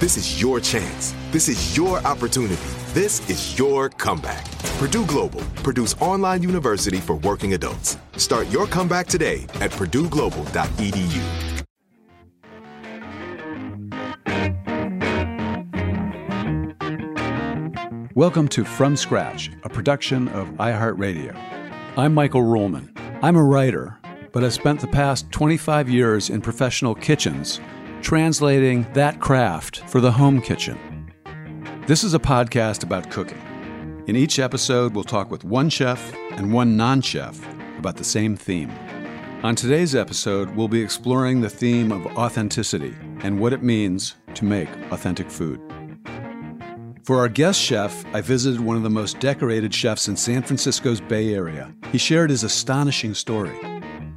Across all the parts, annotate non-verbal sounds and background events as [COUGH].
This is your chance. This is your opportunity. This is your comeback. Purdue Global, Purdue's online university for working adults. Start your comeback today at purdueglobal.edu. Welcome to From Scratch, a production of iHeartRadio. I'm Michael Ruhlman. I'm a writer, but I've spent the past 25 years in professional kitchens translating that craft for the home kitchen. This is a podcast about cooking. In each episode, we'll talk with one chef and one non chef about the same theme. On today's episode, we'll be exploring the theme of authenticity and what it means to make authentic food. For our guest chef, I visited one of the most decorated chefs in San Francisco's Bay Area. He shared his astonishing story.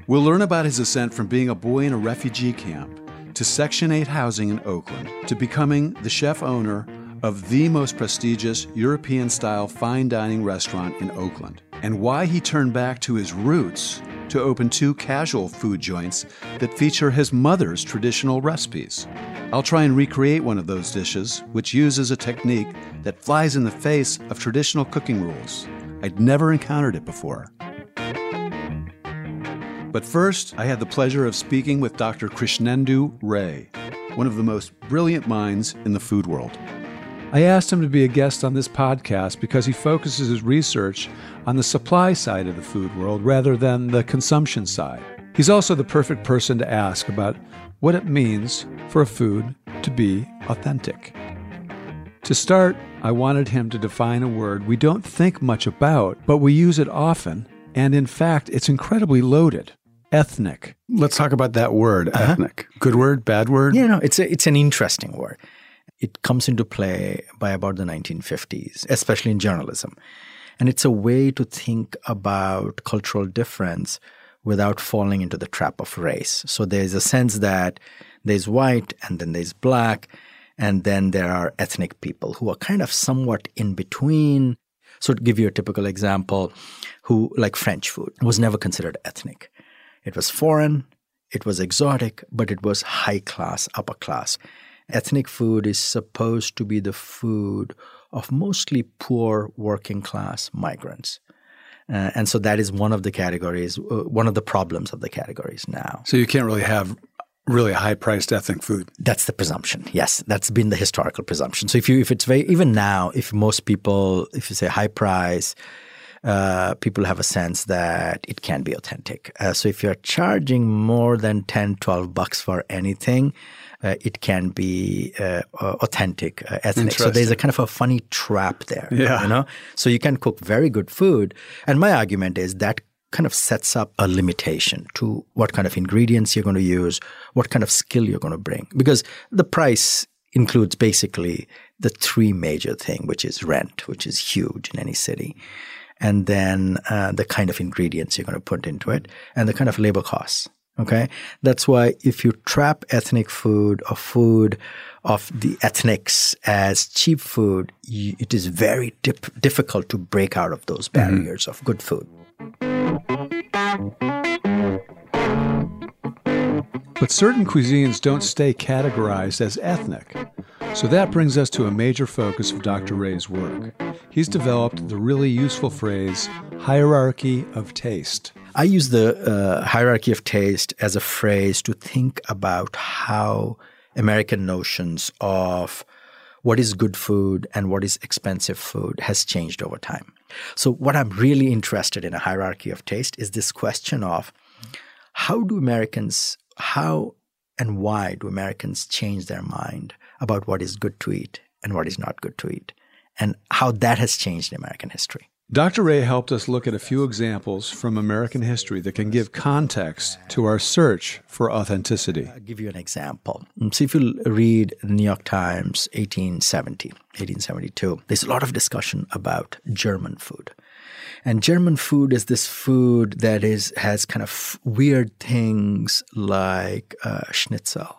We'll learn about his ascent from being a boy in a refugee camp to Section 8 housing in Oakland to becoming the chef owner of the most prestigious European style fine dining restaurant in Oakland, and why he turned back to his roots to open two casual food joints that feature his mother's traditional recipes. I'll try and recreate one of those dishes, which uses a technique that flies in the face of traditional cooking rules. I'd never encountered it before. But first, I had the pleasure of speaking with Dr. Krishnendu Ray, one of the most brilliant minds in the food world. I asked him to be a guest on this podcast because he focuses his research on the supply side of the food world rather than the consumption side. He's also the perfect person to ask about what it means for a food to be authentic. To start, I wanted him to define a word we don't think much about, but we use it often, and in fact, it's incredibly loaded ethnic. Let's talk about that word, Uh-huh. ethnic. Good word, bad word? You know, it's a, it's an interesting word. It comes into play by about the 1950s, especially in journalism. And it's a way to think about cultural difference without falling into the trap of race. So there's a sense that there's white and then there's black, and then there are ethnic people who are kind of somewhat in between. So to give you a typical example, who like French food was never considered ethnic. It was foreign, it was exotic, but it was high class, upper class. Ethnic food is supposed to be the food of mostly poor working class migrants. Uh, and so that is one of the categories, uh, one of the problems of the categories now. So you can't really have really high priced ethnic food. That's the presumption. Yes, that's been the historical presumption. So if you if it's very even now, if most people if you say high price, uh, people have a sense that it can be authentic. Uh, so if you're charging more than 10, 12 bucks for anything, uh, it can be uh, authentic, uh, ethnic. So there's a kind of a funny trap there. Yeah. You know? So you can cook very good food. And my argument is that kind of sets up a limitation to what kind of ingredients you're going to use, what kind of skill you're going to bring. Because the price includes basically the three major thing, which is rent, which is huge in any city and then uh, the kind of ingredients you're going to put into it, and the kind of labor costs. Okay, that's why if you trap ethnic food or food of the ethnics as cheap food, you, it is very dip- difficult to break out of those mm-hmm. barriers mm-hmm. of good food. But certain cuisines don't stay categorized as ethnic. So that brings us to a major focus of Dr. Ray's work. He's developed the really useful phrase hierarchy of taste. I use the uh, hierarchy of taste as a phrase to think about how American notions of what is good food and what is expensive food has changed over time. So, what I'm really interested in a hierarchy of taste is this question of how do Americans, how and why do Americans change their mind about what is good to eat and what is not good to eat, and how that has changed in American history. Dr. Ray helped us look at a few examples from American history that can give context to our search for authenticity. I'll give you an example. So, if you read the New York Times 1870, 1872, there's a lot of discussion about German food. And German food is this food that is has kind of weird things like uh, schnitzel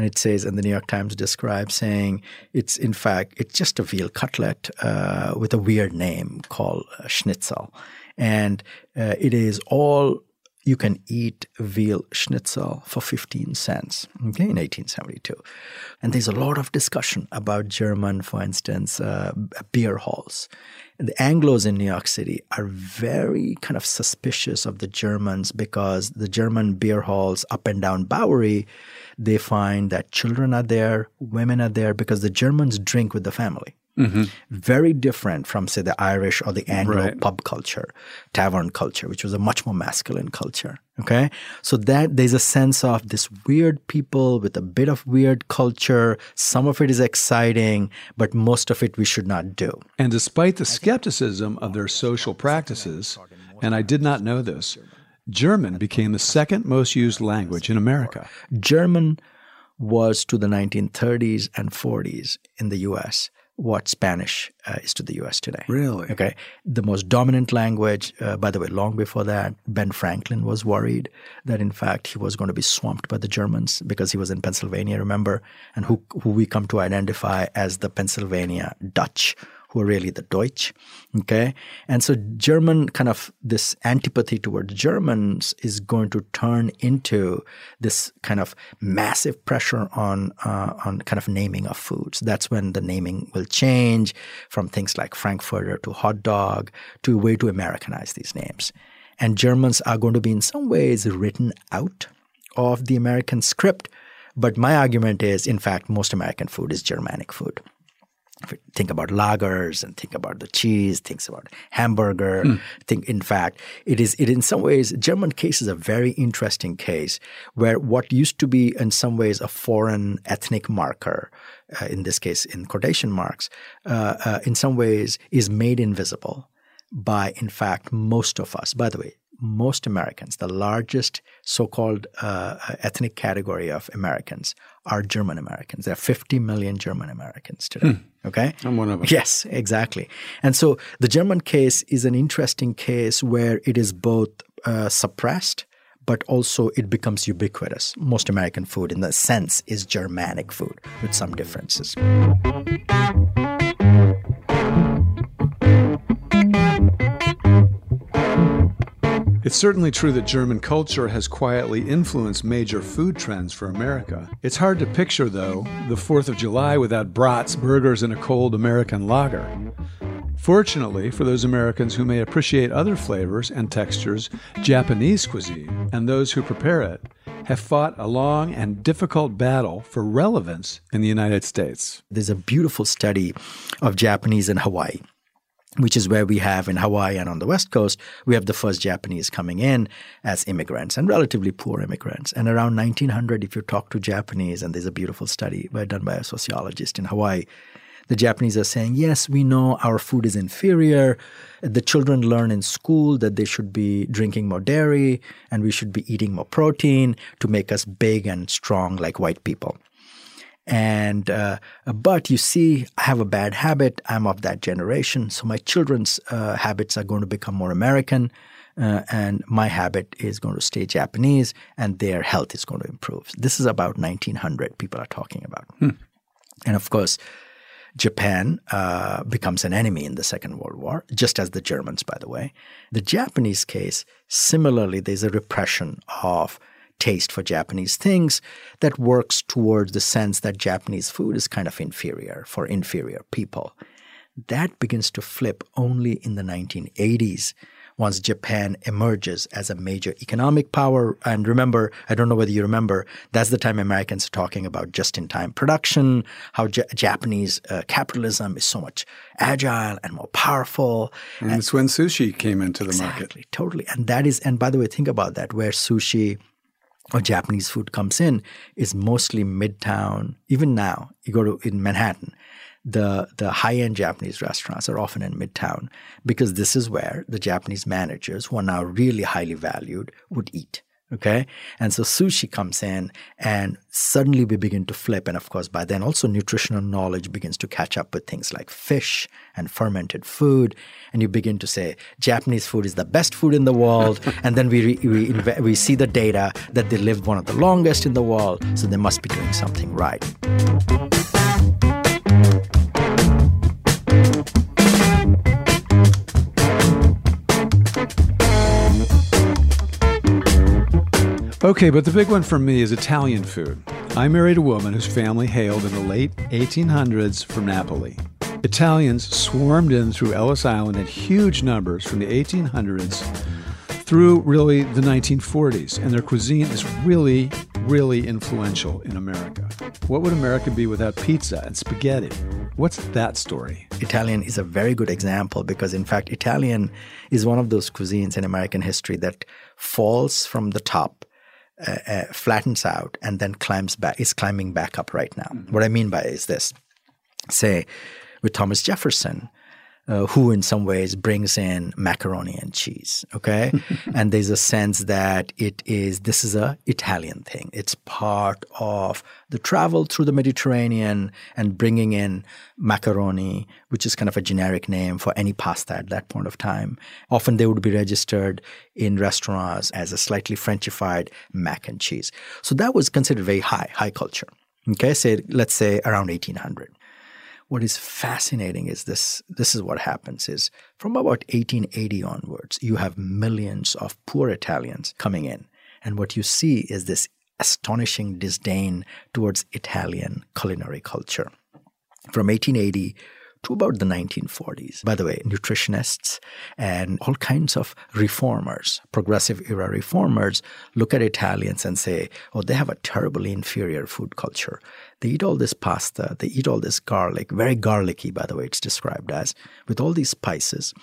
and it says, and the New York Times describes saying it's in fact it's just a veal cutlet uh, with a weird name called uh, schnitzel, and uh, it is all you can eat veal schnitzel for 15 cents okay in 1872 and there's a lot of discussion about german for instance uh, beer halls. The Anglos in New York City are very kind of suspicious of the Germans because the German beer halls up and down Bowery, they find that children are there, women are there because the Germans drink with the family. Mm-hmm. Very different from, say, the Irish or the Anglo right. pub culture, tavern culture, which was a much more masculine culture. Okay. So that there's a sense of this weird people with a bit of weird culture. Some of it is exciting, but most of it we should not do. And despite the skepticism of their social practices, and I did not know this, German became the second most used language in America. German was to the 1930s and 40s in the US what Spanish uh, is to the US today. Really? Okay. The most dominant language, uh, by the way, long before that, Ben Franklin was worried that in fact he was going to be swamped by the Germans because he was in Pennsylvania, remember, and who, who we come to identify as the Pennsylvania Dutch who are really the Deutsch. Okay. And so German kind of this antipathy towards Germans is going to turn into this kind of massive pressure on uh, on kind of naming of foods. That's when the naming will change from things like Frankfurter to hot dog to a way to Americanize these names. And Germans are going to be in some ways written out of the American script. But my argument is, in fact, most American food is Germanic food think about lagers and think about the cheese, thinks about hamburger. Mm. Think, in fact, it is it in some ways German case is a very interesting case where what used to be in some ways a foreign ethnic marker, uh, in this case in quotation marks, uh, uh, in some ways is made invisible by in fact most of us. By the way, most Americans, the largest so called uh, ethnic category of Americans, are German Americans. There are 50 million German Americans today. Hmm. Okay? I'm one of them. Yes, exactly. And so the German case is an interesting case where it is both uh, suppressed but also it becomes ubiquitous. Most American food, in the sense, is Germanic food with some differences. Certainly true that German culture has quietly influenced major food trends for America. It's hard to picture, though, the 4th of July without brats, burgers, and a cold American lager. Fortunately, for those Americans who may appreciate other flavors and textures, Japanese cuisine, and those who prepare it, have fought a long and difficult battle for relevance in the United States. There's a beautiful study of Japanese in Hawaii which is where we have in Hawaii and on the West Coast, we have the first Japanese coming in as immigrants and relatively poor immigrants. And around 1900, if you talk to Japanese, and there's a beautiful study done by a sociologist in Hawaii, the Japanese are saying, yes, we know our food is inferior. The children learn in school that they should be drinking more dairy and we should be eating more protein to make us big and strong like white people. And uh, but you see, I have a bad habit. I'm of that generation, so my children's uh, habits are going to become more American, uh, and my habit is going to stay Japanese, and their health is going to improve. This is about 1900. People are talking about, hmm. and of course. Japan uh, becomes an enemy in the Second World War, just as the Germans, by the way. The Japanese case, similarly, there's a repression of taste for Japanese things that works towards the sense that Japanese food is kind of inferior for inferior people. That begins to flip only in the 1980s once Japan emerges as a major economic power. And remember, I don't know whether you remember, that's the time Americans are talking about just in time production, how J- Japanese uh, capitalism is so much agile and more powerful. And, and it's when sushi came into the exactly, market. Totally. And that is, and by the way, think about that, where sushi or Japanese food comes in is mostly midtown. Even now, you go to in Manhattan, the the high end Japanese restaurants are often in midtown because this is where the Japanese managers, who are now really highly valued, would eat. Okay. And so sushi comes in and suddenly we begin to flip. And of course, by then also nutritional knowledge begins to catch up with things like fish and fermented food. And you begin to say Japanese food is the best food in the world. [LAUGHS] and then we, we, we see the data that they live one of the longest in the world. So they must be doing something right. Okay, but the big one for me is Italian food. I married a woman whose family hailed in the late 1800s from Napoli. Italians swarmed in through Ellis Island in huge numbers from the 1800s through really the 1940s, and their cuisine is really, really influential in America. What would America be without pizza and spaghetti? What's that story? Italian is a very good example because, in fact, Italian is one of those cuisines in American history that falls from the top uh, uh, flattens out and then climbs back is climbing back up right now mm-hmm. what i mean by is this say with thomas jefferson uh, who in some ways brings in macaroni and cheese okay? [LAUGHS] And there's a sense that it is this is a italian thing. It's part of the travel through the mediterranean and bringing in macaroni which is kind of a generic name for any pasta at that point of time. Often they would be registered in restaurants as a slightly frenchified mac and cheese. So that was considered very high high culture okay? Say let's say around 1800 what is fascinating is this this is what happens is from about 1880 onwards you have millions of poor italians coming in and what you see is this astonishing disdain towards italian culinary culture from 1880 to about the 1940s. By the way, nutritionists and all kinds of reformers, progressive era reformers, look at Italians and say, oh, they have a terribly inferior food culture. They eat all this pasta, they eat all this garlic, very garlicky, by the way, it's described as, with all these spices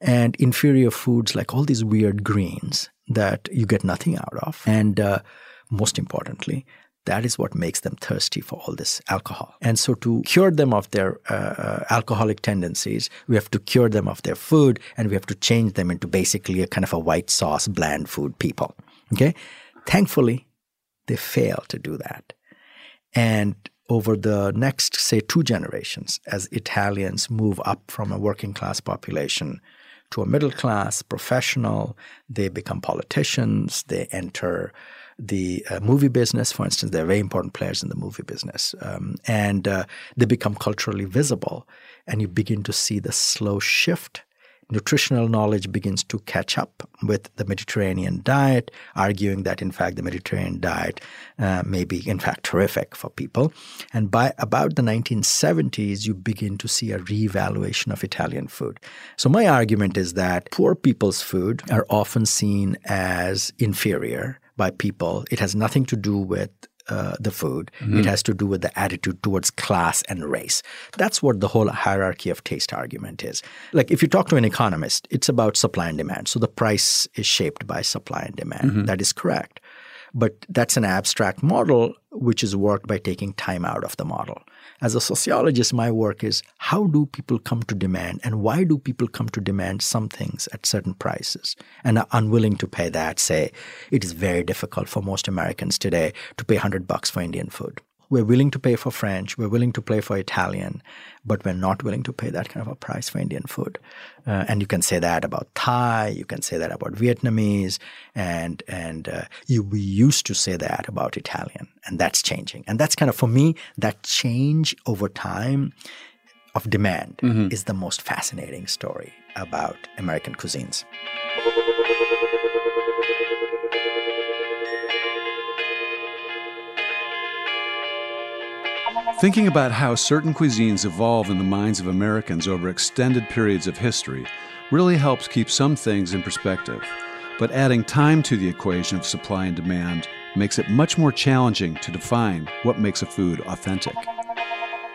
and inferior foods like all these weird greens that you get nothing out of. And uh, most importantly, that is what makes them thirsty for all this alcohol. And so, to cure them of their uh, uh, alcoholic tendencies, we have to cure them of their food and we have to change them into basically a kind of a white sauce, bland food people. Okay? Thankfully, they fail to do that. And over the next, say, two generations, as Italians move up from a working class population to a middle class, professional, they become politicians, they enter the uh, movie business, for instance, they're very important players in the movie business, um, and uh, they become culturally visible, and you begin to see the slow shift. Nutritional knowledge begins to catch up with the Mediterranean diet, arguing that in fact the Mediterranean diet uh, may be in fact terrific for people. And by about the 1970s, you begin to see a reevaluation of Italian food. So my argument is that poor people's food are often seen as inferior by people. It has nothing to do with uh, the food. Mm-hmm. It has to do with the attitude towards class and race. That's what the whole hierarchy of taste argument is. Like if you talk to an economist, it's about supply and demand. So the price is shaped by supply and demand. Mm-hmm. That is correct. But that's an abstract model which is worked by taking time out of the model. As a sociologist, my work is how do people come to demand and why do people come to demand some things at certain prices and are unwilling to pay that? Say, it is very difficult for most Americans today to pay 100 bucks for Indian food. We're willing to pay for French, we're willing to pay for Italian, but we're not willing to pay that kind of a price for Indian food. Uh, and you can say that about Thai, you can say that about Vietnamese, and and uh, you, we used to say that about Italian, and that's changing. And that's kind of for me that change over time of demand mm-hmm. is the most fascinating story about American cuisines. Thinking about how certain cuisines evolve in the minds of Americans over extended periods of history really helps keep some things in perspective. But adding time to the equation of supply and demand makes it much more challenging to define what makes a food authentic.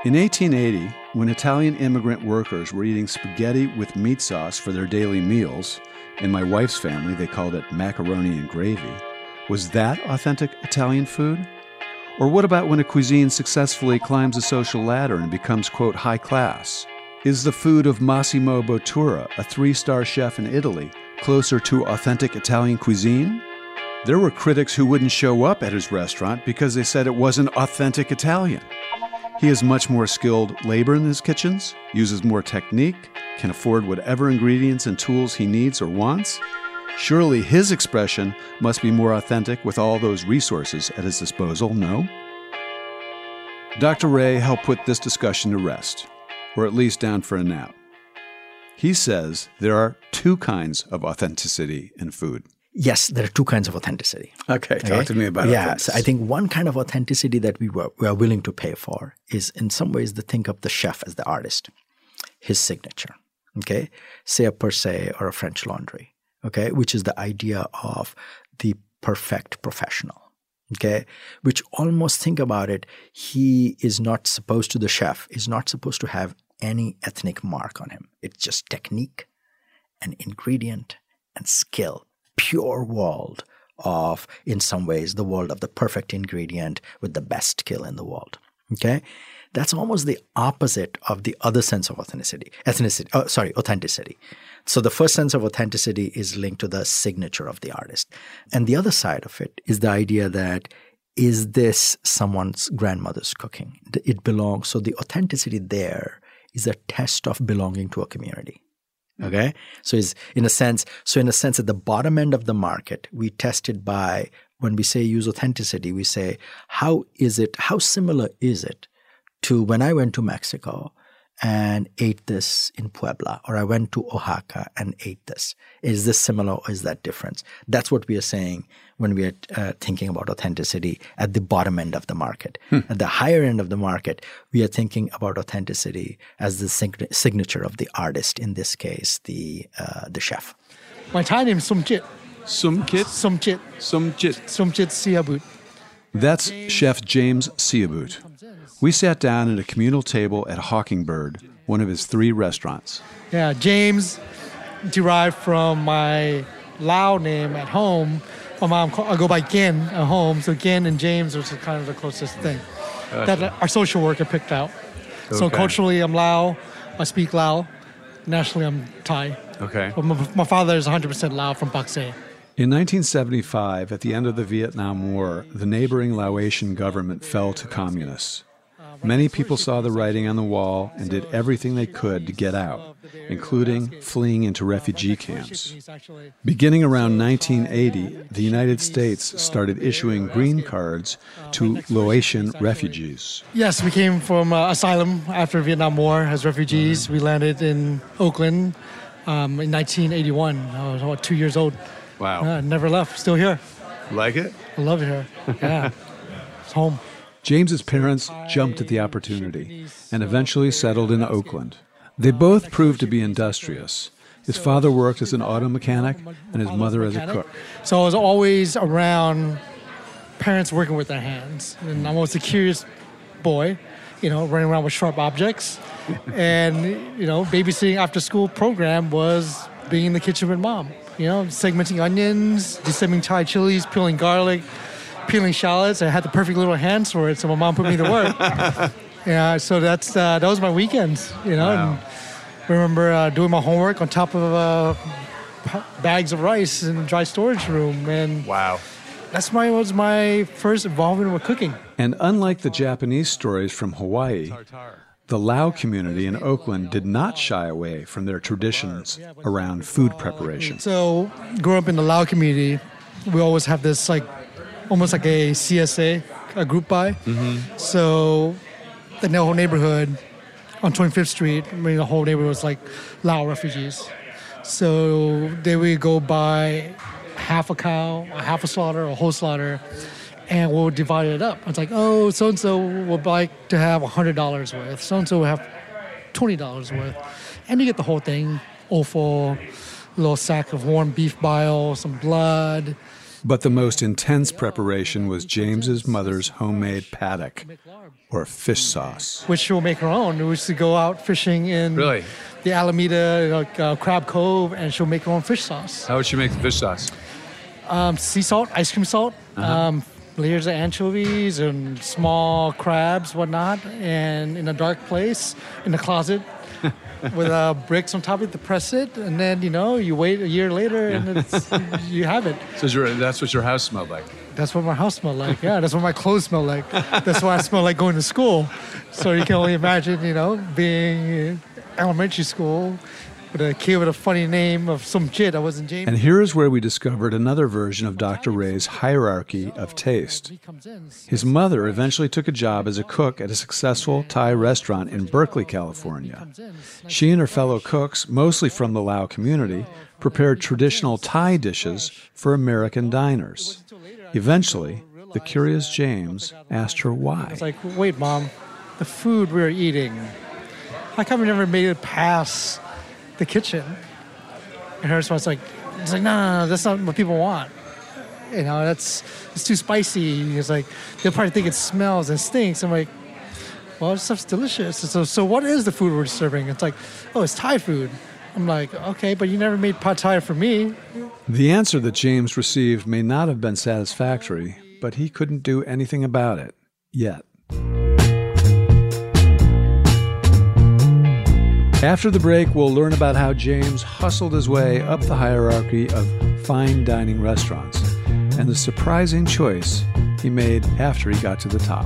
In 1880, when Italian immigrant workers were eating spaghetti with meat sauce for their daily meals, in my wife's family they called it macaroni and gravy, was that authentic Italian food? Or what about when a cuisine successfully climbs a social ladder and becomes, quote, high class? Is the food of Massimo Bottura, a three star chef in Italy, closer to authentic Italian cuisine? There were critics who wouldn't show up at his restaurant because they said it wasn't authentic Italian. He has much more skilled labor in his kitchens, uses more technique, can afford whatever ingredients and tools he needs or wants, Surely his expression must be more authentic with all those resources at his disposal, no? Dr. Ray helped put this discussion to rest, or at least down for a nap. He says there are two kinds of authenticity in food. Yes, there are two kinds of authenticity. Okay, talk to me about it. Yeah, so I think one kind of authenticity that we, were, we are willing to pay for is in some ways to think of the chef as the artist, his signature. Okay, say a per se or a French laundry okay, which is the idea of the perfect professional. Okay, which almost think about it, he is not supposed to, the chef is not supposed to have any ethnic mark on him. It's just technique and ingredient and skill, pure world of, in some ways, the world of the perfect ingredient with the best skill in the world. Okay, that's almost the opposite of the other sense of authenticity. Ethnicity, oh, sorry, authenticity. So the first sense of authenticity is linked to the signature of the artist. And the other side of it is the idea that is this someone's grandmother's cooking? It belongs. So the authenticity there is a test of belonging to a community. Okay. So is in a sense, so in a sense, at the bottom end of the market, we test it by when we say use authenticity, we say, how is it, how similar is it to when I went to Mexico and ate this in Puebla, or I went to Oaxaca and ate this. Is this similar or is that different? That's what we are saying when we are uh, thinking about authenticity at the bottom end of the market. Hmm. At the higher end of the market, we are thinking about authenticity as the sig- signature of the artist, in this case, the, uh, the chef. My Thai name is Sumchit. Sumkit? Sumchit. Sumchit. Sumchit Syhabout. That's Chef James Syhabout. We sat down at a communal table at Hawkingbird, one of his three restaurants. Yeah, James derived from my Lao name at home. My mom, I go by Gin at home, so Gin and James are kind of the closest thing gotcha. that uh, our social worker picked out. Okay. So culturally, I'm Lao. I speak Lao. Nationally, I'm Thai. Okay. But my, my father is 100% Lao from Pakse. In 1975, at the end of the Vietnam War, the neighboring Laotian government fell to communists. Many people saw the writing on the wall and did everything they could to get out, including fleeing into refugee camps. Beginning around 1980, the United States started issuing green cards to Laotian refugees. Yes, we came from uh, asylum after Vietnam War as refugees. We landed in Oakland um, in 1981. I was about two years old. Wow. Uh, never left, still here. Like it? I love it here. Yeah. [LAUGHS] it's home. James's parents jumped at the opportunity and eventually settled in Oakland. They both proved to be industrious. His father worked as an auto mechanic and his mother as a cook. So I was always around parents working with their hands, and I was a curious boy, you know, running around with sharp objects, [LAUGHS] and you know, babysitting after school program was being in the kitchen with mom. You know, segmenting onions, desemming Thai chilies, peeling garlic, peeling shallots. I had the perfect little hands for it, so my mom put me to work. [LAUGHS] yeah, so that's uh, that was my weekends. You know, Wow. and remember uh, doing my homework on top of uh, p- bags of rice in the dry storage room, and wow, that's my was my first involvement with cooking. And unlike the Japanese stories from Hawaii, the Lao community in Oakland did not shy away from their traditions around food preparation. So, growing up in the Lao community, we always have this like almost like a CSA, a group buy. Mm-hmm. So, the whole neighborhood on 25th Street, I mean, the whole neighborhood was like Lao refugees. So, they would go buy half a cow, a half a slaughter, a whole slaughter, and we'll divide it up. It's like, oh, so and so would like to have $100 worth, so and so will have $20 worth. And you get the whole thing offal, little sack of warm beef bile, some blood. But the most intense preparation was James's mother's homemade padaek, or fish sauce. which she'll make her own. We used to go out fishing in Really? the Alameda like, uh, Crab Cove, and she'll make her own fish sauce. How would she make the fish sauce? Um, sea salt, ice cream salt, Uh-huh. um, layers of anchovies and small crabs, whatnot, and in a dark place in the closet. [LAUGHS] with uh, bricks on top of it to press it, and then you know you wait a year later and it's, you have it. So your, that's what your house smelled like. That's what my house smelled like. Yeah, that's what my clothes smell like. That's why I smell like going to school. So you can only imagine, you know, being in elementary school with a kid with a funny name of some kid that wasn't James. And here is where we discovered another version of Dr. Ray's hierarchy of taste. His mother eventually took a job as a cook at a successful Thai restaurant in Berkeley, California. She and her fellow cooks, mostly from the Lao community, prepared traditional Thai dishes for American diners. Eventually, the curious James asked her I why. was like, wait, mom, the food we are eating, how come we never made it past the kitchen? And her response like, it's like, no, no, no, that's not what people want. You know, that's it's too spicy. It's like they'll probably think it smells and stinks. I'm like, well, this stuff's delicious. So, so what is the food we're serving? It's like, oh, it's Thai food. I'm like, okay, but you never made pad Thai for me. The answer that James received may not have been satisfactory, but he couldn't do anything about it yet. After the break, we'll learn about how James hustled his way up the hierarchy of fine dining restaurants and the surprising choice he made after he got to the top.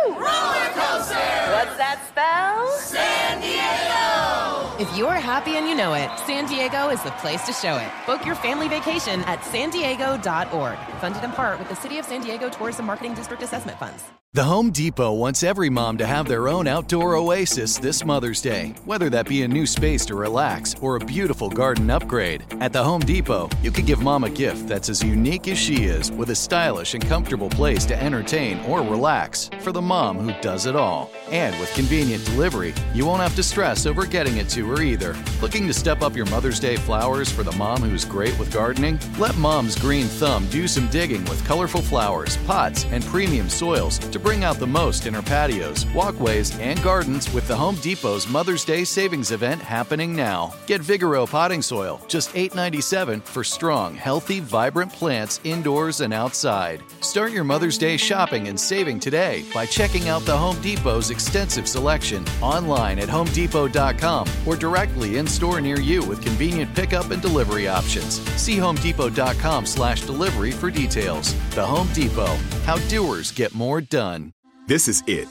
Roller coaster. What's that spell? San Diego. If you're happy and you know it, San Diego is the place to show it. Book your family vacation at san diego.org. Funded in part with the City of San Diego Tourism Marketing District Assessment Funds. The Home Depot wants every mom to have their own outdoor oasis this Mother's Day, whether that be a new space to relax or a beautiful garden upgrade. At the Home Depot, you can give mom a gift that's as unique as she is with a stylish and comfortable place to entertain or relax for the mom who does it all. And with convenient delivery, you won't have to stress over getting it to her either. Looking to step up your Mother's Day flowers for the mom who's great with gardening? Let Mom's Green Thumb do some digging with colorful flowers, pots, and premium soils to bring out the most in her patios, walkways, and gardens with the Home Depot's Mother's Day savings event happening now. Get Vigoro potting soil, just $8.97 for strong, healthy, vibrant plants indoors and outside. Start your Mother's Day shopping and saving today by checking out the Home Depot's extensive selection online at homedepot.com or directly in store near you with convenient pickup and delivery options. See homedepot.com slash delivery for details. The Home Depot, how doers get more done. This is it.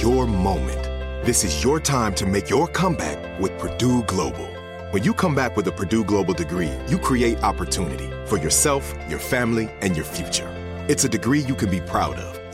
Your moment. This is your time to make your comeback with Purdue Global. When you come back with a Purdue Global degree, you create opportunity for yourself, your family, and your future. It's a degree you can be proud of,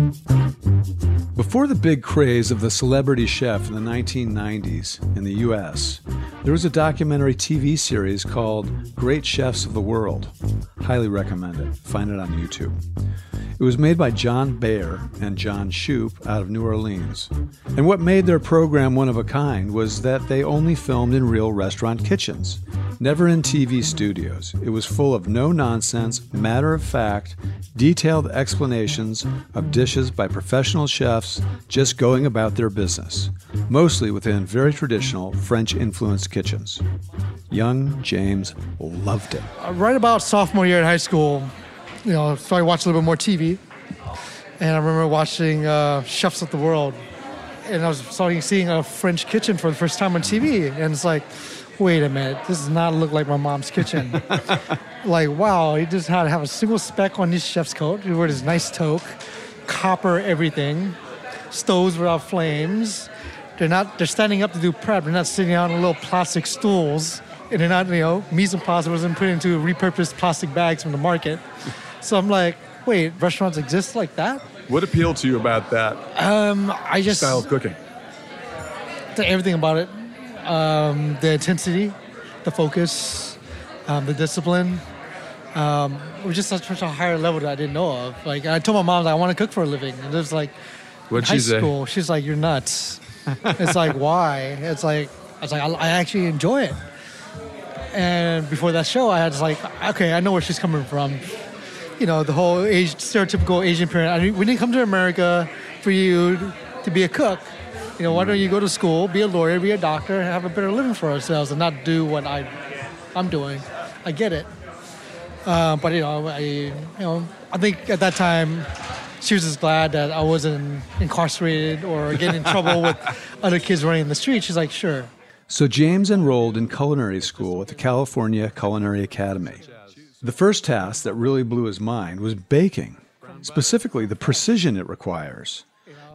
Thank you. Before the big craze of the celebrity chef in the 1990s in the US, there was a documentary TV series called Great Chefs of the World. Highly recommend it. Find it on YouTube. It was made by John Bayer and John Shoup out of New Orleans. And what made their program one of a kind was that they only filmed in real restaurant kitchens, never in TV studios. It was full of no nonsense, matter of fact, detailed explanations of dishes by professional chefs just going about their business, mostly within very traditional French influenced kitchens. Young James loved it. Uh, right about sophomore year in high school, you know, started watching a little bit more TV. And I remember watching uh, Chefs of the World. And I was starting seeing a French kitchen for the first time on TV. And it's like, wait a minute, this does not look like my mom's kitchen. [LAUGHS] like, wow, he just had to have a single speck on his chef's coat. He wore this nice toque, copper everything, stoves without flames. They're not, they're standing up to do prep. They're not sitting on little plastic stools. And they're not, you know, mise en place wasn't put into repurposed plastic bags from the market. So I'm like, wait, restaurants exist like that? What appealed to you about that Um, I just style of cooking? everything about it. Um, the intensity, the focus, um, the discipline. Um, it was just such, such a higher level that I didn't know of. Like I told my mom that I want to cook for a living, and it was like, What'd high she say? school, she's like, "You're nuts." it's like, [LAUGHS] why? It's like, I was like, I, I actually enjoy it. And before that show, I was like, okay, I know where she's coming from. You know, the whole age, stereotypical Asian parent. I mean, we didn't come to America for you to be a cook. You know, why don't you go to school, be a lawyer, be a doctor, and have a better living for ourselves, and not do what I, I'm doing. I get it, uh, but you know, I, you know, I think at that time, she was just glad that I wasn't incarcerated or getting in trouble [LAUGHS] with other kids running in the street. She's like, sure. So James enrolled in culinary school at the California Culinary Academy. The first task that really blew his mind was baking, specifically the precision it requires.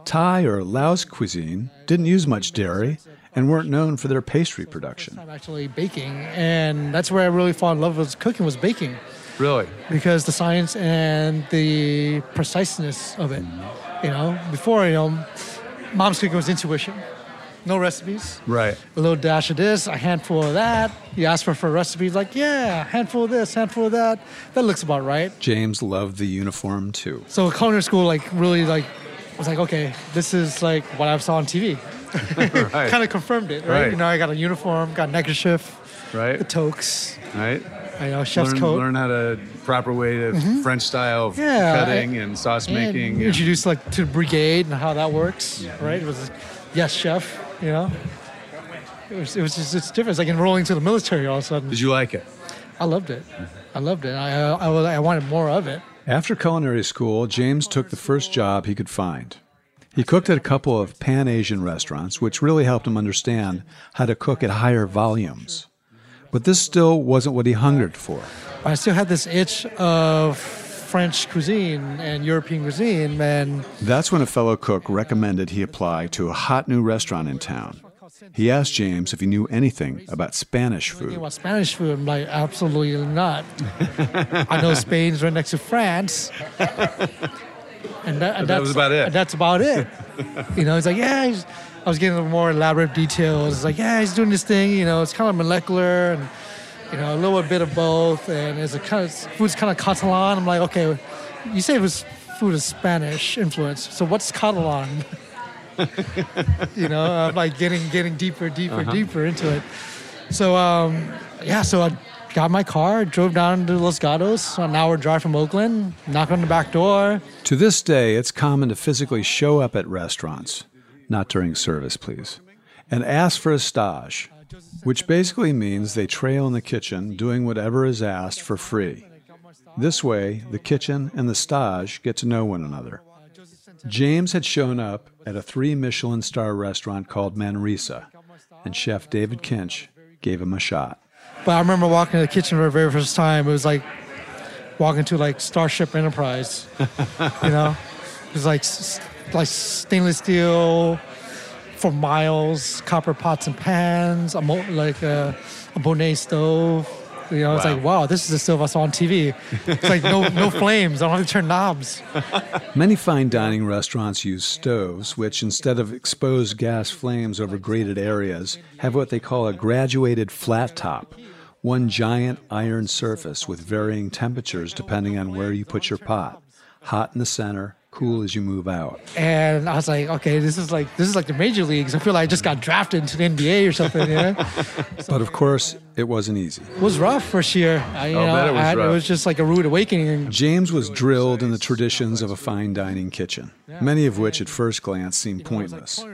Thai or Laos cuisine didn't use much dairy and weren't known for their pastry production. I'm actually baking, and that's where I really fell in love with cooking was baking Really? because the science and the preciseness of it. Mm-hmm. You know, before you know, mom's cooking was intuition, no recipes. Right. A little dash of this, a handful of that. You ask for for a recipe, like yeah, handful of this, handful of that. That looks about right. James loved the uniform too. So culinary school like really like was like okay, this is like what I saw on TV. [LAUGHS] Right. [LAUGHS] kind of confirmed it, right? Right. You know, I got a uniform, got neckerchief, Right. the toques, Right. I know chef's learn, coat. learn how to proper way to Mhm. French style Yeah, cutting I- and sauce and making. and- Introduced like to brigade and how that works, right? It was yes, chef, you know. It was, it was just it's different. It's like enrolling to the military all of a sudden. Did you like it? I loved it. I loved it. Uh, I, I, I wanted more of it. After culinary school, James took the first job he could find. He cooked at a couple of Pan Asian restaurants, which really helped him understand how to cook at higher volumes. But this still wasn't what he hungered for. I still had this itch of French cuisine and European cuisine, and That's when a fellow cook recommended he apply to a hot new restaurant in town. He asked James if he knew anything about Spanish food. about Spanish food, I'm like, absolutely not. I know [LAUGHS] Spain's right next to France. [LAUGHS] And, that, and that was that's- about it. and that's about it. [LAUGHS] you know, he's like, yeah, he's, I was getting more elaborate details. It's like, yeah, he's doing this thing, you know, it's kind of molecular and, you know, a little bit of both. And it's a kind of, food's kind of Catalan. I'm like, okay, you say it was food is Spanish influence. So what's Catalan? [LAUGHS] you know, I'm like getting getting deeper, deeper, Uh-huh. deeper into it. So um, yeah, so I got my car, drove down to Los Gatos, an hour drive from Oakland, knocked on the back door. To this day, it's common to physically show up at restaurants, not during service, please, and ask for a stage, which basically means they trail in the kitchen doing whatever is asked for free. This way, the kitchen and the stage get to know one another. James had shown up at a three Michelin star restaurant called Manresa, and Chef David Kinch gave him a shot. But I remember walking to the kitchen for the very first time. It was like walking to like Starship Enterprise. [LAUGHS] you know, it was like like stainless steel for miles, copper pots and pans, a mo- like a, a Bonnet stove. You know, it's like wow, this is the stove I saw on TV. It's like no no [LAUGHS] flames. I don't have to turn knobs. Many fine dining restaurants use stoves, which instead of exposed gas flames over grated areas, have what they call a graduated flat top, one giant iron surface with varying temperatures depending on where you put your pot. Hot in the center, cool as you move out. And I was like, okay, this is like this is like the major leagues. I feel like I just got drafted into the NBA or something. You know? [LAUGHS] But of course, it wasn't easy. It was rough first year. I, you I'll know, bet it was I had- rough. was just like a rude awakening. James was drilled in the traditions of a fine dining kitchen, many of which at first glance seem pointless.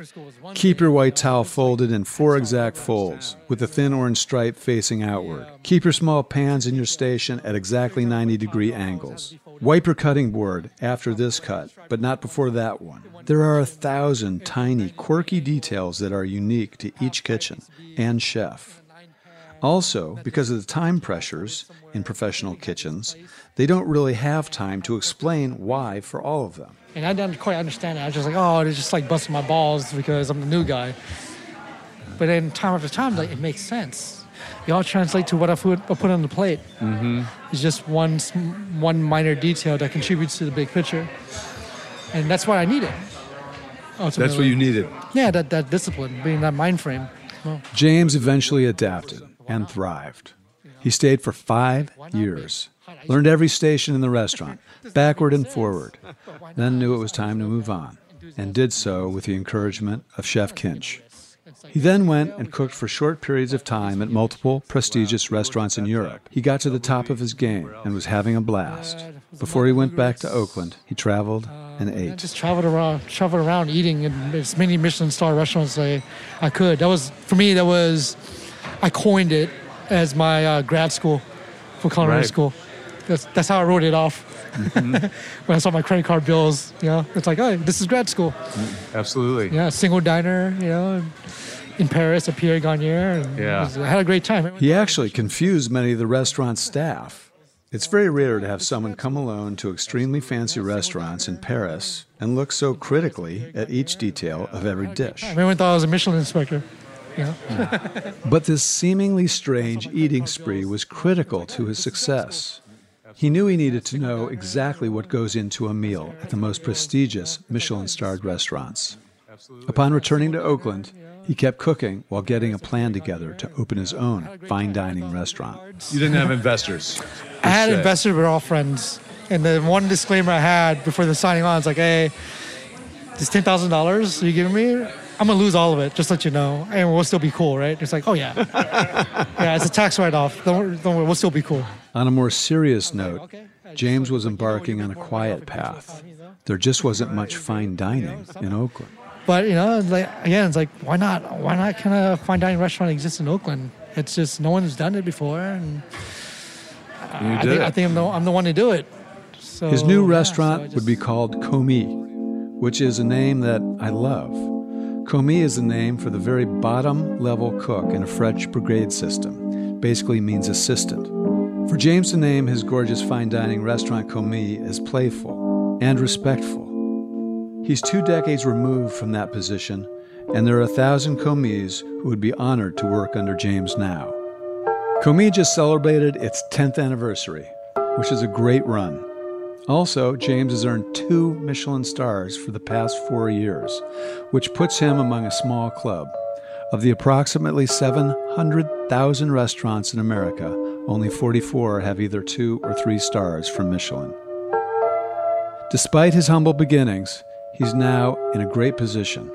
Keep your white towel folded in four exact folds, with the thin orange stripe facing outward. Keep your small pans in your station at exactly 90 degree angles. Wipe your cutting board after this cut, but not before that one. There are a thousand tiny, quirky details that are unique to each kitchen and chef. Also, because of the time pressures in professional kitchens, they don't really have time to explain why for all of them. And I didn't quite understand it. I was just like, oh, they're just like busting my balls because I'm the new guy. But then time after time, like it makes sense. It all translate to what I put, I put on the plate. Mm-hmm. It's just one one minor detail that contributes to the big picture, and that's what I needed. That's what you needed. Yeah, that, that discipline, being that mind frame. Well, James eventually adapted and thrived. He stayed for five years, learned every station in the restaurant, [LAUGHS] backward and forward, then knew it was time to move on, and did so with the encouragement of Chef Kinch. He then went and cooked for short periods of time at multiple prestigious restaurants in Europe. He got to the top of his game and was having a blast. Before he went back to Oakland, he traveled and I ate. just traveled around, traveled around eating in as many Michelin star restaurants as I, I could. That was for me. That was I coined it as my uh, grad school for culinary Right. school. That's that's how I wrote it off. Mm-hmm. [LAUGHS] when I saw my credit card bills, you know, it's like, oh, this is grad school. Mm-hmm. Absolutely. Yeah, single diner, you know, in Paris at Pierre Gagnaire. And Yeah. was- I had a great time. He actually confused many of the restaurant staff. It's very rare to have someone come alone to extremely fancy restaurants in Paris and look so critically at each detail of every dish. Everyone thought I was a Michelin inspector. You know? But this seemingly strange eating spree was critical to his success. He knew he needed to know exactly what goes into a meal at the most prestigious Michelin starred restaurants. Upon returning to Oakland, he kept cooking while getting a plan together to open his own fine dining restaurant. You didn't have investors. I had per se. investors, we're all friends. And the one disclaimer I had before the signing on is like, hey, this ten thousand dollars you giving me, I'm gonna lose all of it. Just let you know, and we'll still be cool, right? It's like, oh yeah, [LAUGHS] yeah, it's a tax write-off. Don't don't worry, we'll still be cool. On a more serious note, James was embarking on a quiet path. There just wasn't much fine dining in Oakland. But you know, like again, it's like why not? Why not kind of fine dining restaurant exists in Oakland? It's just no one's done it before, and You I think, it. I think I'm the, I'm the one to do it. So His new yeah, restaurant so just- would be called Commis, which is a name that I love. Commis is the name for the very bottom level cook in a French brigade system. Basically means assistant. For James to name his gorgeous fine dining restaurant Commis is playful and respectful. He's two decades removed from that position, and there are a thousand Komis who would be honored to work under James now. Commis just celebrated its 10th anniversary, which is a great run. Also, James has earned two Michelin stars for the past four years, which puts him among a small club. Of the approximately 700,000 restaurants in America, only 44 have either two or three stars from Michelin. Despite his humble beginnings, he's now in a great position.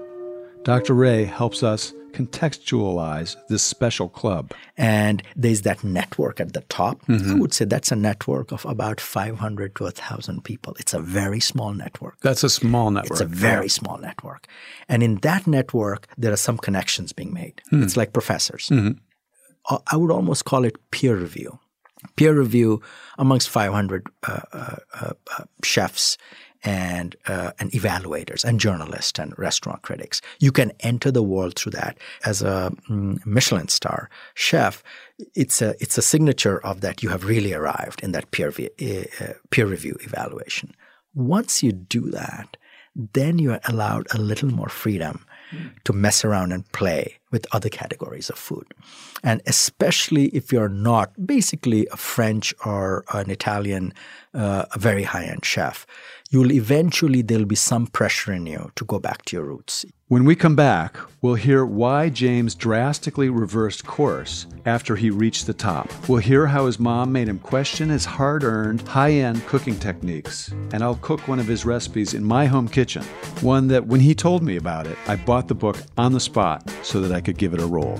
Dr. Ray helps us contextualize this special club. And there's that network at the top. I Mhm. would say that's a network of about 500 to 1,000 people. It's a very small network. That's a small network. It's a very yeah. small network. And in that network, there are some connections being made. Hmm. It's like professors. Mhm. I would almost call it peer review. Peer review amongst 500 uh, uh, uh, uh, chefs and uh, and evaluators and journalists and restaurant critics. You can enter the world through that as a mm, Michelin star chef. It's a it's a signature of that you have really arrived in that peer vi- uh, peer review evaluation. Once you do that, then you are allowed a little more freedom to mess around and play with other categories of food. And especially if you're not basically a French or an Italian, uh, a very high end chef, you'll eventually, there'll be some pressure in you to go back to your roots. When we come back, we'll hear why James drastically reversed course after he reached the top. We'll hear how his mom made him question his hard earned, high end cooking techniques. And I'll cook one of his recipes in my home kitchen. One that, when he told me about it, I bought the book on the spot so that I could give it a roll.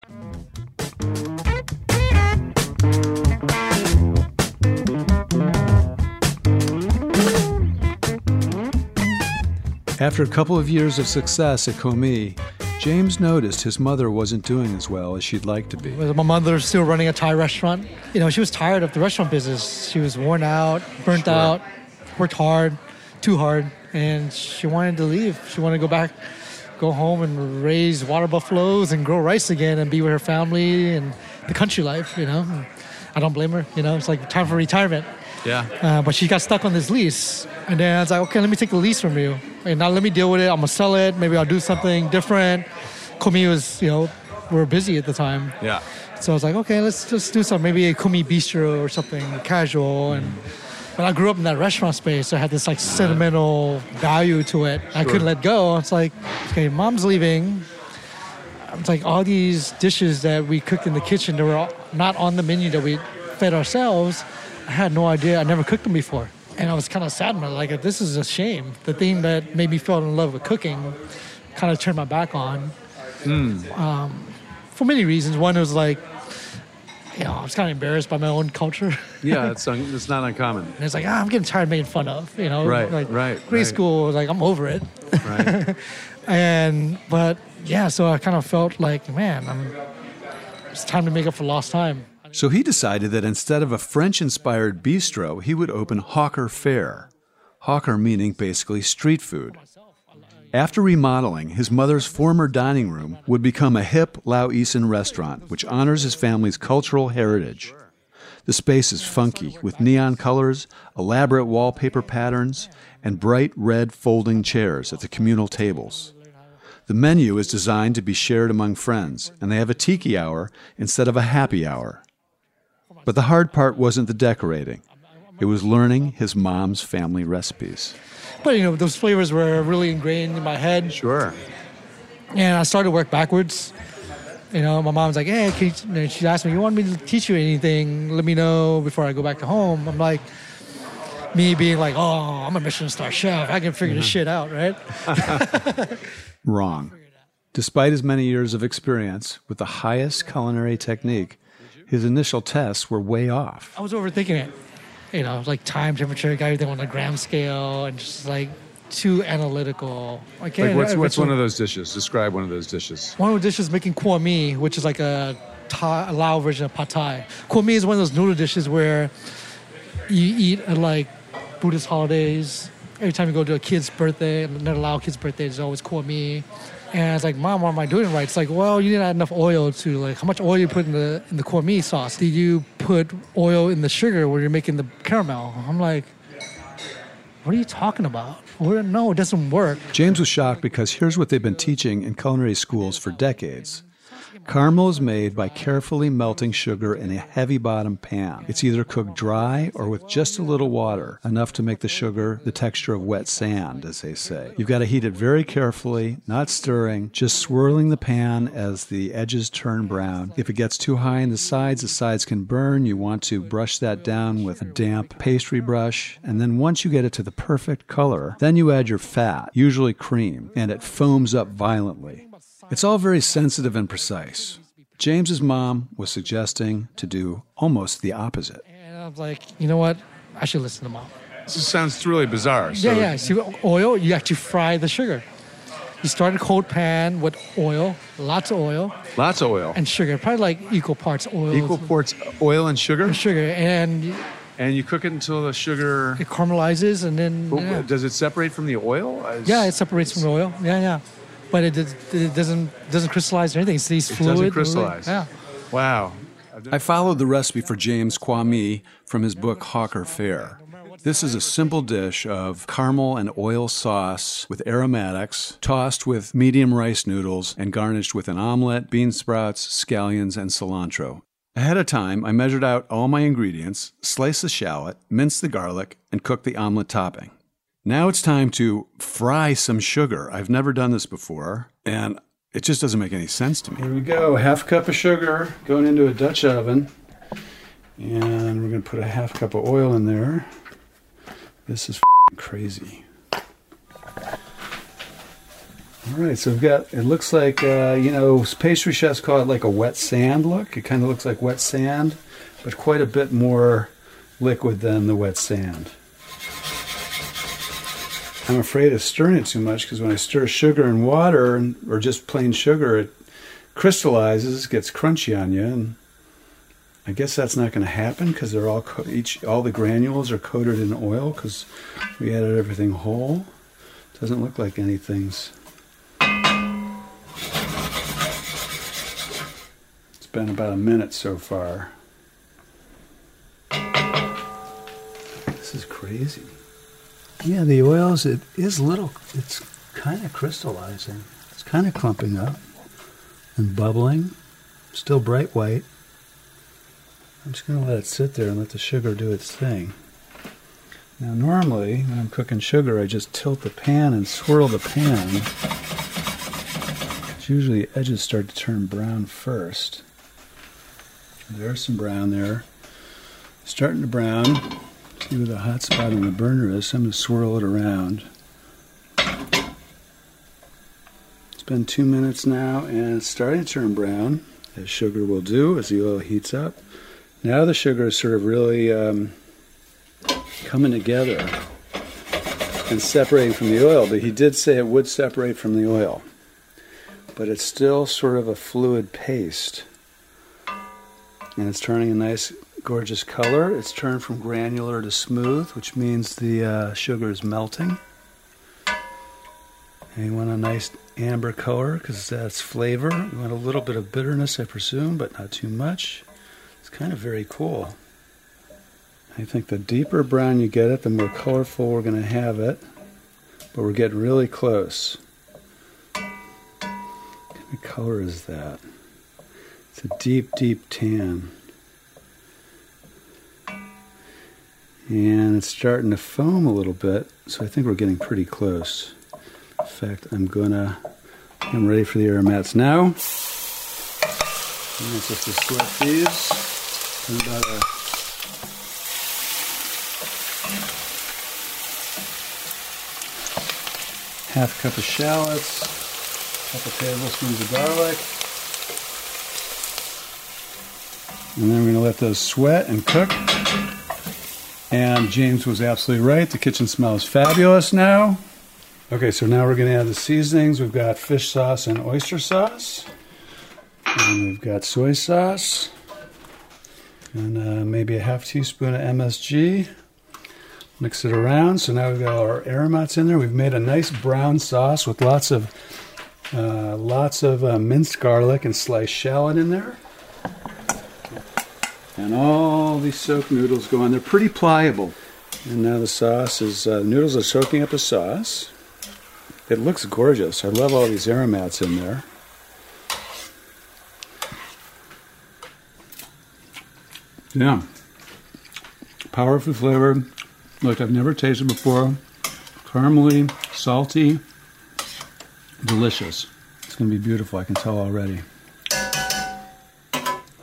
After a couple of years of success at Commis, James noticed his mother wasn't doing as well as she'd like to be. My mother's still running a Thai restaurant. You know, she was tired of the restaurant business. She was worn out, burnt Sure. out, worked hard, too hard, and she wanted to leave. She wanted to go back, go home and raise water buffaloes and grow rice again and be with her family and the country life, you know. I don't blame her, you know, it's like time for retirement. Yeah. Uh, but she got stuck on this lease. And then I was like, okay, let me take the lease from you. And now let me deal with it. I'm going to sell it. Maybe I'll do something different. Commis was, you know, we were busy at the time. Yeah. So I was like, okay, let's just do something. Maybe a Commis bistro or something casual. And but I grew up in that restaurant space. So I had this like sentimental value to it. I Sure. couldn't let go. It's like, okay, mom's leaving. It's like all these dishes that we cooked in the kitchen that were all- not on the menu that we fed ourselves. I had no idea. I never cooked them before. And I was kind of sad. man, Like, this is a shame. The thing that made me fall in love with cooking kind of turned my back on um, for many reasons. One was like, you know, I was kind of embarrassed by my own culture. Yeah, [LAUGHS] it's, un- it's not uncommon. And it's like, ah, I'm getting tired of making fun of, you know? Right, like, right, Grade right. school, was like, I'm over it. Right. [LAUGHS] and, but yeah, so I kind of felt like, man, I'm, it's time to make up for lost time. So he decided that instead of a French inspired bistro, he would open Hawker Fare. Hawker meaning basically street food. After remodeling, his mother's former dining room would become a hip Lao-Isan restaurant, which honors his family's cultural heritage. The space is funky, with neon colors, elaborate wallpaper patterns, and bright red folding chairs at the communal tables. The menu is designed to be shared among friends, and they have a tiki hour instead of a happy hour. But the hard part wasn't the decorating, it was learning his mom's family recipes. But, you know, those flavors were really ingrained in my head. Sure. And I started to work backwards. You know, my mom's like, hey, can she asked me, you want me to teach you anything? Let me know before I go back to home. I'm like, me being like, oh, I'm a Michelin star chef. I can figure this mm-hmm. shit out, right? [LAUGHS] Wrong. Despite his many years of experience with the highest culinary technique, his initial tests were way off. I was overthinking it. You know, like time, temperature, got everything on a gram scale, and just like too analytical. Like can't- what's what's one of those dishes? Describe one of those dishes. One of the dishes making kuah mi, which is like a, Thai, a Lao version of pad thai. Kuah mi is one of those noodle dishes where you eat at like Buddhist holidays. Every time you go to a kid's birthday, not a Lao kid's birthday, there's always kuah mi. And I was like, Mom, what am I doing right? It's like, well, you didn't add enough oil to like how much oil you put in the in the mi sauce. Did you put oil in the sugar when you're making the caramel? I'm like, what are you talking about? We're, no, it doesn't work. James was shocked because here's what they've been teaching in culinary schools for decades. Caramel is made by carefully melting sugar in a heavy bottom pan. It's either cooked dry or with just a little water, enough to make the sugar the texture of wet sand, as they say. You've got to heat it very carefully, not stirring, just swirling the pan as the edges turn brown. If it gets too high in the sides, the sides can burn. You want to brush that down with a damp pastry brush. And then once you get it to the perfect color, then you add your fat, usually cream, and it foams up violently. It's all very sensitive and precise. James's mom was suggesting to do almost the opposite. And I was like, you know what? I should listen to mom. This sounds really bizarre. So yeah, yeah. See, oil, you actually fry the sugar. You start a cold pan with oil, lots of oil, Lots of oil. and sugar, probably like equal parts oil. Equal parts oil and sugar? and sugar, and And you cook it until the sugar. it caramelizes, and then But yeah, Does it separate from the oil? As- yeah it separates from the oil. Yeah, yeah, but it, does- it doesn't doesn't crystallize or anything. It's these It fluid. doesn't moving- crystallize. Yeah. Wow. I followed the recipe for James kuah mi from his book Hawker Fare. This is a simple dish of caramel and oil sauce with aromatics, tossed with medium rice noodles, and garnished with an omelet, bean sprouts, scallions, and cilantro. Ahead of time, I measured out all my ingredients, sliced the shallot, minced the garlic, and cooked the omelet topping. Now it's time to fry some sugar. I've never done this before, and it just doesn't make any sense to me. Here we go. Half cup of sugar going into a Dutch oven. And we're going to put a half cup of oil in there. This is crazy. All right, so we've got, it looks like, uh, you know, pastry chefs call it like a wet sand look. It kind of looks like wet sand, but quite a bit more liquid than the wet sand. I'm afraid of stirring it too much because when I stir sugar and water, or just plain sugar, it crystallizes, gets crunchy on you, and I guess that's not going to happen because they're all co- each all the granules are coated in oil because we added everything whole. Doesn't look like anything's. It's been about a minute so far. This is crazy. Yeah, the oils, it is little, it's kind of crystallizing. It's kind of clumping up and bubbling. Still bright white. I'm just going to let it sit there and let the sugar do its thing. Now, normally, when I'm cooking sugar, I just tilt the pan and swirl the pan. It's usually the edges start to turn brown first. There's some brown there. Starting to brown. See where the hot spot on the burner is. I'm going to swirl it around. It's been two minutes now and it's starting to turn brown, as sugar will do as the oil heats up. Now the sugar is sort of really um, coming together and separating from the oil, but he did say it would separate from the oil. But it's still sort of a fluid paste. And it's turning a nice, gorgeous color. It's turned from granular to smooth, which means the uh, sugar is melting. And you want a nice amber color because that's flavor. You want a little bit of bitterness, I presume, but not too much. It's kind of very cool. I think the deeper brown you get it, the more colorful we're going to have it. But we're getting really close. What kind of color is that? It's a deep, deep tan. And it's starting to foam a little bit, so I think we're getting pretty close. In fact, I'm gonna, I'm ready for the aromats now. And just to sweat these. And about a half cup of shallots, a couple tablespoons of garlic. And then we're to let those sweat and cook. And James was absolutely right. The kitchen smells fabulous now. Okay, so now we're going to add the seasonings. We've got fish sauce and oyster sauce. And we've got soy sauce. And uh, maybe a half teaspoon of MSG. Mix it around. So now we've got our aromats in there. We've made a nice brown sauce with lots of uh, lots of uh, minced garlic and sliced shallot in there. And all these soaked noodles go on. They're pretty pliable. And now the sauce is, uh, noodles are soaking up the sauce. It looks gorgeous. I love all these aromats in there. Yeah. Powerful flavor. Look, I've never tasted before. Caramely, salty, delicious. It's going to be beautiful, I can tell already.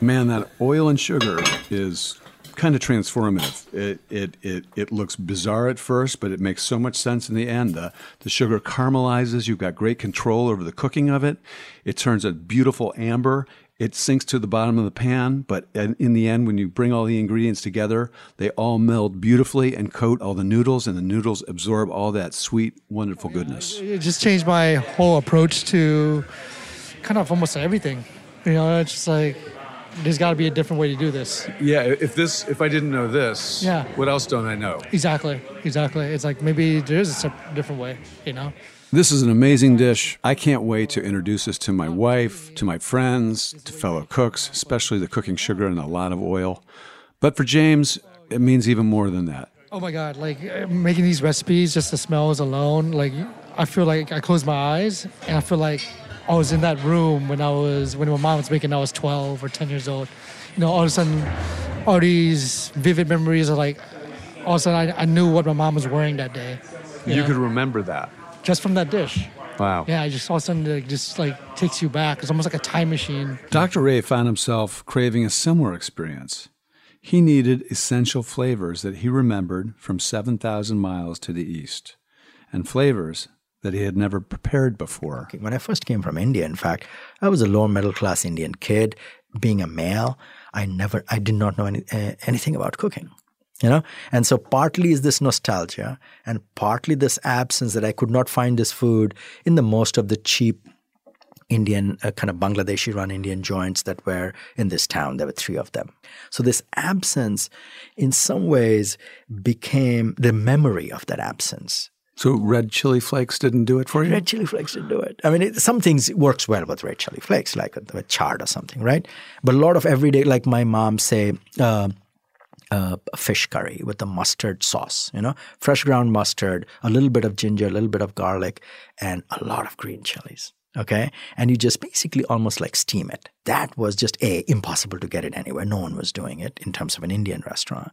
Man, that oil and sugar is kind of transformative. It, it, it, it looks bizarre at first, but it makes so much sense in the end. The, the sugar caramelizes. You've got great control over the cooking of it. It turns a beautiful amber. It sinks to the bottom of the pan, but in the end, when you bring all the ingredients together, they all meld beautifully and coat all the noodles, and the noodles absorb all that sweet, wonderful goodness. It just changed my whole approach to kind of almost everything. You know, it's just like there's got to be a different way to do this. Yeah, if this, if I didn't know this, Yeah. what else don't I know? Exactly, exactly. It's like maybe there is a different way. You know. This is an amazing dish. I can't wait to introduce this to my wife, to my friends, to fellow cooks, especially the cooking sugar and a lot of oil. But for James, it means even more than that. Oh my God! Like uh, making these recipes, just the smells alone. Like I feel like I close my eyes and I feel like I was in that room when I was when my mom was making. I was 12 or 10 years old. You know, all of a sudden, all these vivid memories are like. All of a sudden, I, I knew what my mom was wearing that day. You know, could remember that. just from that dish. Wow. Yeah, I just all of a sudden it just like takes you back. It's almost like a time machine. Dr. Ray found himself craving a similar experience. He needed essential flavors that he remembered from 7,000 miles to the east, and flavors that he had never prepared before. When I first came from India, in fact, I was a lower middle class Indian kid. Being a male, I never, I did not know any, uh, anything about cooking. You know, and so partly is this nostalgia, and partly this absence that I could not find this food in the most of the cheap Indian uh, kind of Bangladeshi run Indian joints that were in this town. There were three of them. So this absence, in some ways, became the memory of that absence. So red chili flakes didn't do it for you? Red chili flakes didn't do it. I mean, it, some things works well with red chili flakes, like a, chard or something, right? But a lot of everyday, like my mom say, uh, uh, fish curry with the mustard sauce, you know, fresh ground mustard, a little bit of ginger, a little bit of garlic, and a lot of green chilies. Okay. And you just basically almost like steam it. That was just A, impossible to get it anywhere. No one was doing it in terms of an Indian restaurant.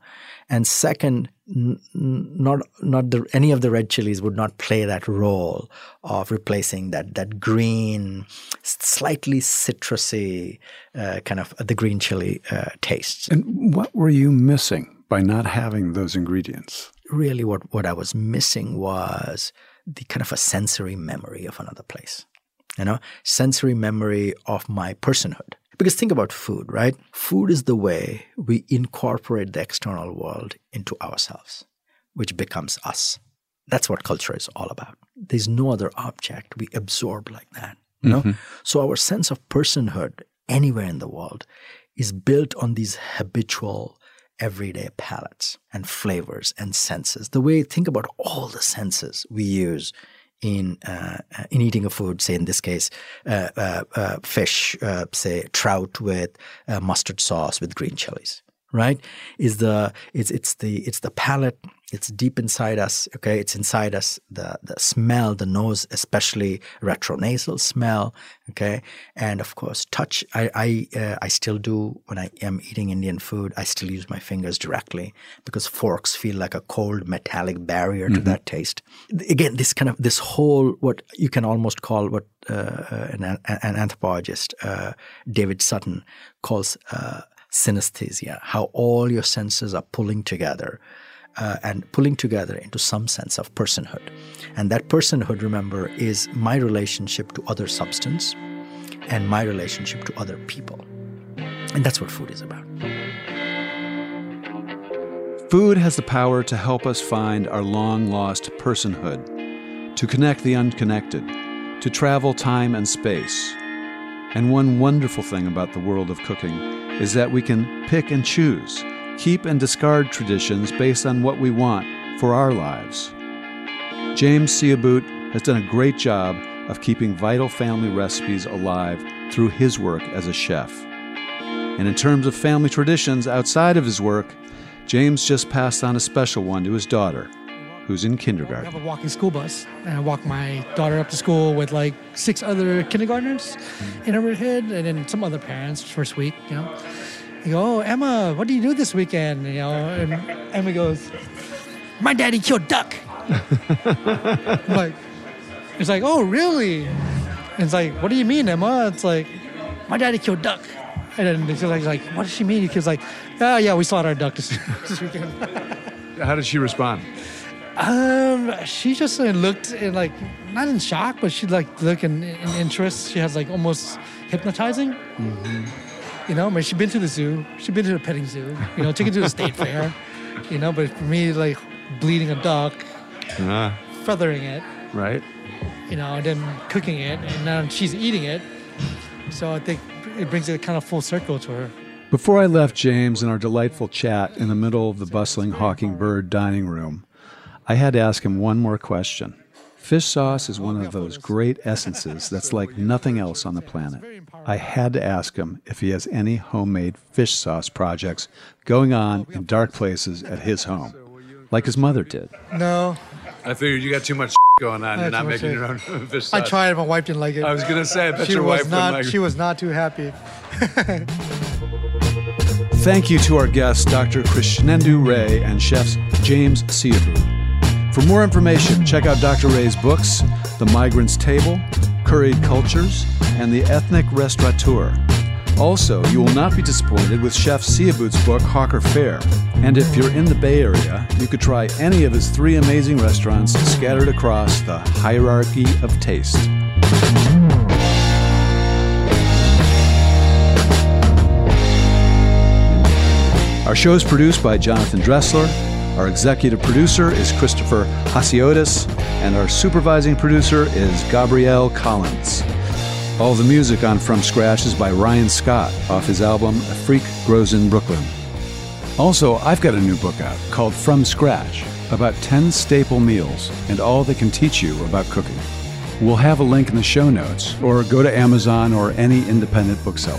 And second, n- not not the, any of the red chilies would not play that role of replacing that that green, slightly citrusy uh, kind of the green chili uh, taste. And what were you missing by not having those ingredients? Really, what what I was missing was the kind of a sensory memory of another place you know, sensory memory of my personhood. Because think about food, right? Food is the way we incorporate the external world into ourselves, which becomes us. That's what culture is all about. There's no other object we absorb like that. You know? Mhm. So our sense of personhood anywhere in the world is built on these habitual everyday palates and flavors and senses. The way think about all the senses we use in uh, in eating a food, say in this case, uh, uh, uh, fish, uh, say trout with mustard sauce with green chilies, right? Is the it's it's the it's the palate. It's deep inside us. Okay, it's inside us. The the smell, the nose, especially retronasal smell. Okay, and of course touch. I I uh, I still do when I am eating Indian food. I still use my fingers directly because forks feel like a cold metallic barrier to Mhm. that taste. Again, this kind of this whole what you can almost call what uh, an, an anthropologist uh, David Sutton calls uh, synesthesia. How all your senses are pulling together. Uh, and pulling together into some sense of personhood. And that personhood, remember, is my relationship to other substance and my relationship to other people. And that's what food is about. Food has the power to help us find our long lost personhood, to connect the unconnected, to travel time and space. And one wonderful thing about the world of cooking is that we can pick and choose, keep and discard traditions based on what we want for our lives. James Syhabout has done a great job of keeping vital family recipes alive through his work as a chef. And in terms of family traditions outside of his work, James just passed on a special one to his daughter, who's in kindergarten. I have a walking school bus, and I walk my daughter up to school with like six other kindergartners mm-hmm. in her head, and then some other parents first week, you know. Go, oh, Emma, what do you do this weekend? You know, and Emma goes, my daddy killed duck. Like, it's like, oh, really? And it's like, what do you mean, Emma? It's like, my daddy killed duck. And then she's like, like, what does she mean? He's like, oh, yeah, we slaughtered a duck this, [LAUGHS] this weekend. How did she respond? Um, she just uh, looked in like not in shock, but she like look in, in interest. She has like almost hypnotizing. Mm-hmm. You know, I mean, she's been to the zoo. She's been to the petting zoo. You know, taken to the state fair. You know, but for me, like bleeding a duck, Ah, feathering it, right. you know, and then cooking it, and now she's eating it. So I think it brings it kind of full circle to her. Before I left James and our delightful chat in the middle of the bustling Hawking Bird dining room, I had to ask him one more question. Fish sauce is one of those great [LAUGHS] essences that's like nothing else on the planet. I had to ask him if he has any homemade fish sauce projects going on in dark places at his [LAUGHS] home, like his mother did. No, I figured you got too much [LAUGHS] going on. You're not making shit. your own fish sauce. I tried it. My wife didn't like it. I was gonna say, I bet she your was wife not. wouldn't like She was not too happy. Thank you to our guests, Dr. Krishnendu Ray and chefs James Syhabout. For more information, check out Dr. Ray's books, The Migrant's Table, Curried Cultures, and The Ethnic Restaurateur. Also, you will not be disappointed with Chef Syhabout's book, Hawker Fare. And if you're in the Bay Area, you could try any of his three amazing restaurants scattered across the hierarchy of taste. Our show is produced by Jonathan Dressler. Our executive producer is Christopher Hasiotis, and our supervising producer is Gabrielle Collins. All the music on From Scratch is by Ryan Scott off his album A Freak Grows in Brooklyn. Also, I've got a new book out called From Scratch about 10 staple meals and all they can teach you about cooking. We'll have a link in the show notes, or go to Amazon or any independent bookseller.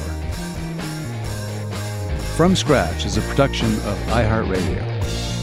From Scratch is a production of iHeartRadio.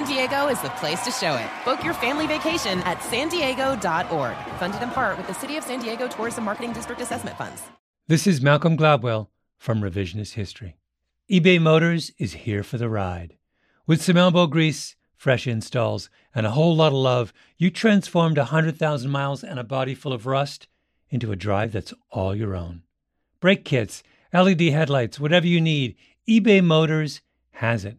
San Diego is the place to show it. Book your family vacation at san diego.org. Funded in part with the City of San Diego Tourism Marketing District Assessment Funds. This is Malcolm Gladwell from Revisionist History. eBay Motors is here for the ride. With some elbow grease, fresh installs, and a whole lot of love, you transformed 100,000 miles and a body full of rust into a drive that's all your own. Brake kits, LED headlights, whatever you need, eBay Motors has it.